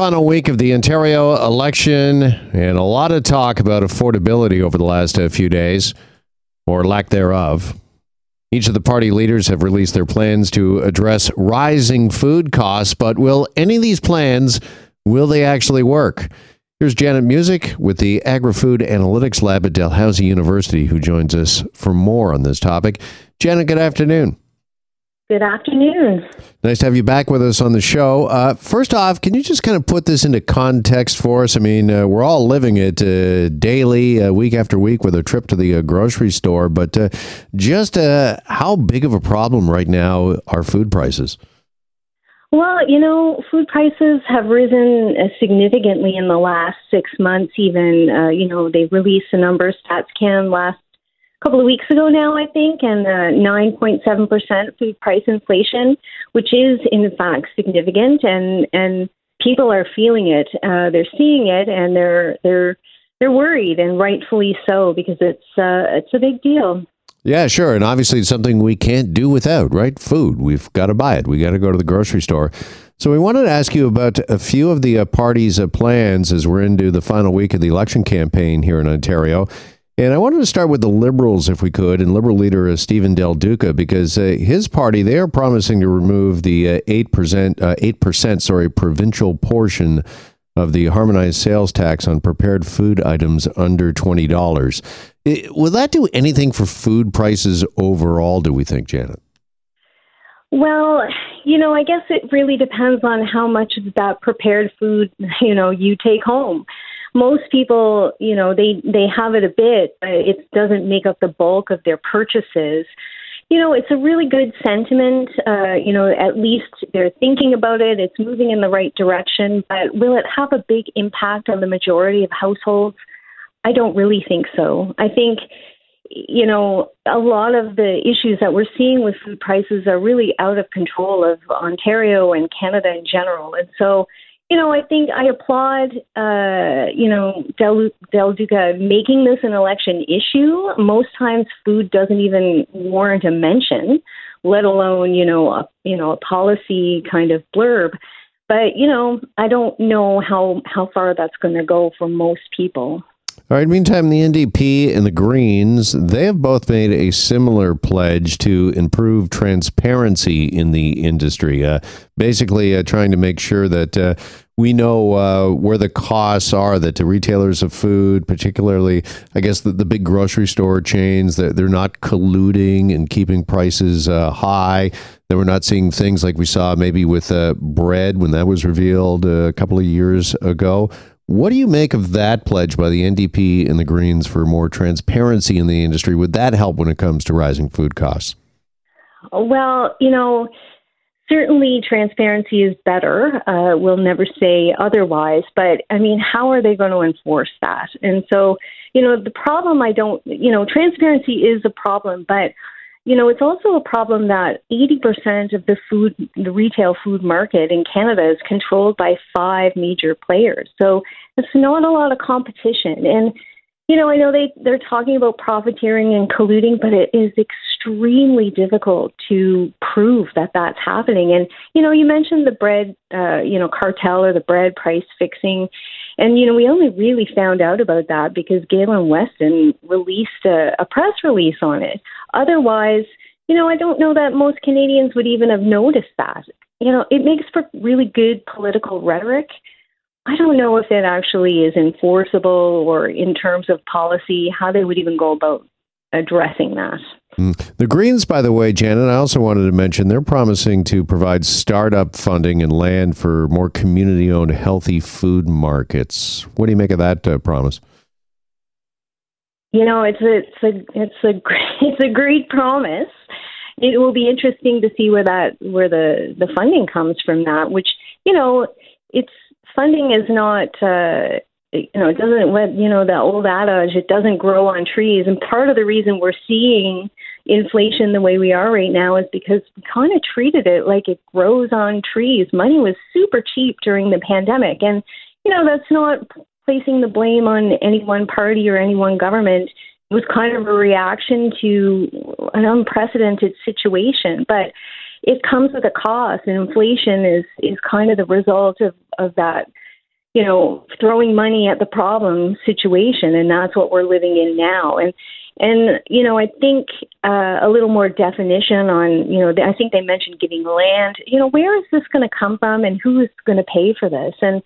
final week of the Ontario election and a lot of talk about affordability over the last uh, few days, or lack thereof. Each of the party leaders have released their plans to address rising food costs, but will any of these plans will they actually work? Here's Janet Music with the Agri-Food Analytics Lab at Dalhousie University, who joins us for more on this topic. Janet, good afternoon. Good afternoon. Nice to have you back with us on the show. Uh, first off, can you just kind of put this into context for us? I mean, uh, we're all living it uh, daily, uh, week after week, with a trip to the uh, grocery store, but uh, just how big of a problem right now are food prices? Well, you know, food prices have risen significantly in the last six months. Even, you know, they released the numbers. StatsCan last couple of weeks ago now, I think, and uh, 9.7% food price inflation, which is in fact significant, and and people are feeling it. Uh, they're seeing it, and they're they're they're worried, and rightfully so, because it's uh, it's a big deal. Yeah, sure, and obviously it's something we can't do without, right? Food, we've got to buy it. We got to go to the grocery store. So we wanted to ask you about a few of the uh, parties' uh, plans as we're into the final week of the election campaign here in Ontario. And I wanted to start with the Liberals, if we could, and Liberal leader uh, Steven Del Duca, because uh, his party they are promising to remove the uh, eight percent, uh, eight percent, sorry, provincial portion of the harmonized sales tax on prepared food items under twenty dollars. Will that do anything for food prices overall? Do we think, Janet? Well, you know, I guess it really depends on how much of that prepared food, you know, you take home most people, you know, they they have it a bit, but it doesn't make up the bulk of their purchases. You know, it's a really good sentiment. Uh, you know, at least they're thinking about it. It's moving in the right direction. But will it have a big impact on the majority of households? I don't really think so. I think you know, a lot of the issues that we're seeing with food prices are really out of control of Ontario and Canada in general. And so you know, I think I applaud, uh, you know, Del, Del Duca making this an election issue. Most times, food doesn't even warrant a mention, let alone, you know, a, you know, a policy kind of blurb. But you know, I don't know how how far that's going to go for most people. All right. Meantime, the NDP and the Greens, they have both made a similar pledge to improve transparency in the industry. Uh, basically, uh, trying to make sure that uh, we know uh, where the costs are that the retailers of food, particularly, I guess, the, the big grocery store chains, that they're not colluding and keeping prices uh, high. That we're not seeing things like we saw maybe with uh, bread when that was revealed a couple of years ago. What do you make of that pledge by the NDP and the Greens for more transparency in the industry? Would that help when it comes to rising food costs? Well, you know, certainly transparency is better. Uh, we'll never say otherwise. But I mean, how are they going to enforce that? And so, you know, the problem I don't, you know, transparency is a problem, but you know, it's also a problem that 80% of the food, the retail food market in Canada is controlled by five major players. So it's not a lot of competition. And, you know, I know they, they're talking about profiteering and colluding, but it is extremely difficult to prove that that's happening. And, you know, you mentioned the bread, uh, you know, cartel or the bread price fixing. And, you know, we only really found out about that because Galen Weston released a, a press release on it. Otherwise, you know, I don't know that most Canadians would even have noticed that. You know, it makes for really good political rhetoric. I don't know if it actually is enforceable or in terms of policy, how they would even go about addressing that. Mm. The Greens, by the way, Janet, I also wanted to mention they're promising to provide startup funding and land for more community owned healthy food markets. What do you make of that uh, promise? You know, it's a, it's a it's a great, it's a great promise. It will be interesting to see where that where the the funding comes from. That which you know, it's funding is not uh, you know, it doesn't let you know that old adage, it doesn't grow on trees. And part of the reason we're seeing inflation the way we are right now is because we kind of treated it like it grows on trees. Money was super cheap during the pandemic, and you know that's not placing the blame on any one party or any one government. It was kind of a reaction to an unprecedented situation, but it comes with a cost, and inflation is is kind of the result of of that you know, throwing money at the problem situation, and that's what we're living in now. And and you know, I think uh, a little more definition on, you know, I think they mentioned giving land. You know, where is this going to come from, and who is going to pay for this? And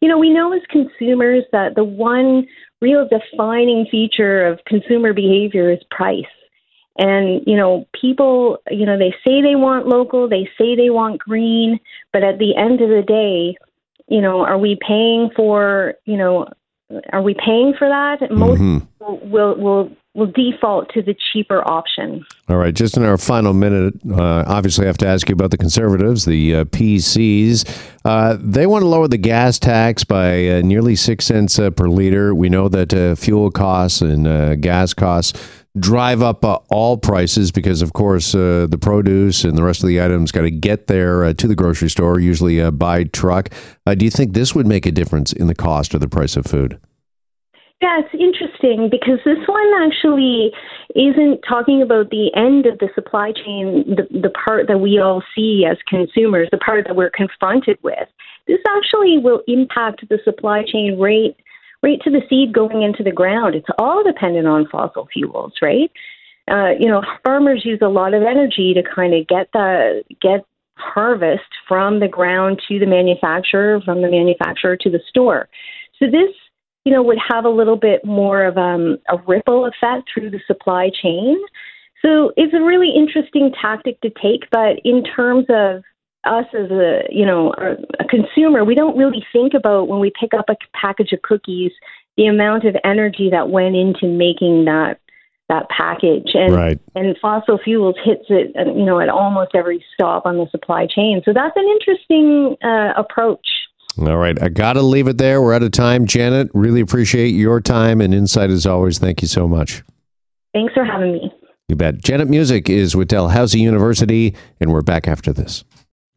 you know, we know as consumers that the one real defining feature of consumer behavior is price. And, you know, people, you know, they say they want local, they say they want green, but at the end of the day, you know, are we paying for, you know, are we paying for that? Most mm-hmm. will will will default to the cheaper option. All right, just in our final minute, uh, obviously, I have to ask you about the conservatives, the uh, PCs. Uh, they want to lower the gas tax by uh, nearly six cents uh, per liter. We know that uh, fuel costs and gas costs drive up uh, all prices because, of course, uh, the produce and the rest of the items got to get there uh, to the grocery store, usually by truck. Uh, do you think this would make a difference in the cost or the price of food? Yeah, it's interesting because this one actually isn't talking about the end of the supply chain, the, the part that we all see as consumers, the part that we're confronted with. This actually will impact the supply chain rate right to the seed going into the ground. It's all dependent on fossil fuels, right? Uh, you know, farmers use a lot of energy to kind of get the get harvest from the ground to the manufacturer, from the manufacturer to the store. So this, you know, would have a little bit more of um, a ripple effect through the supply chain. So it's a really interesting tactic to take, but in terms of us as a you know a consumer, we don't really think about when we pick up a package of cookies the amount of energy that went into making that that package. And right. and fossil fuels hits it you know at almost every stop on the supply chain. So that's an interesting uh, approach. All right. I gotta leave it there. We're out of time. Janet really appreciate your time and insight as always. Thank you so much. Thanks for having me. You bet. Janet music is with dalhousie university and we're back after this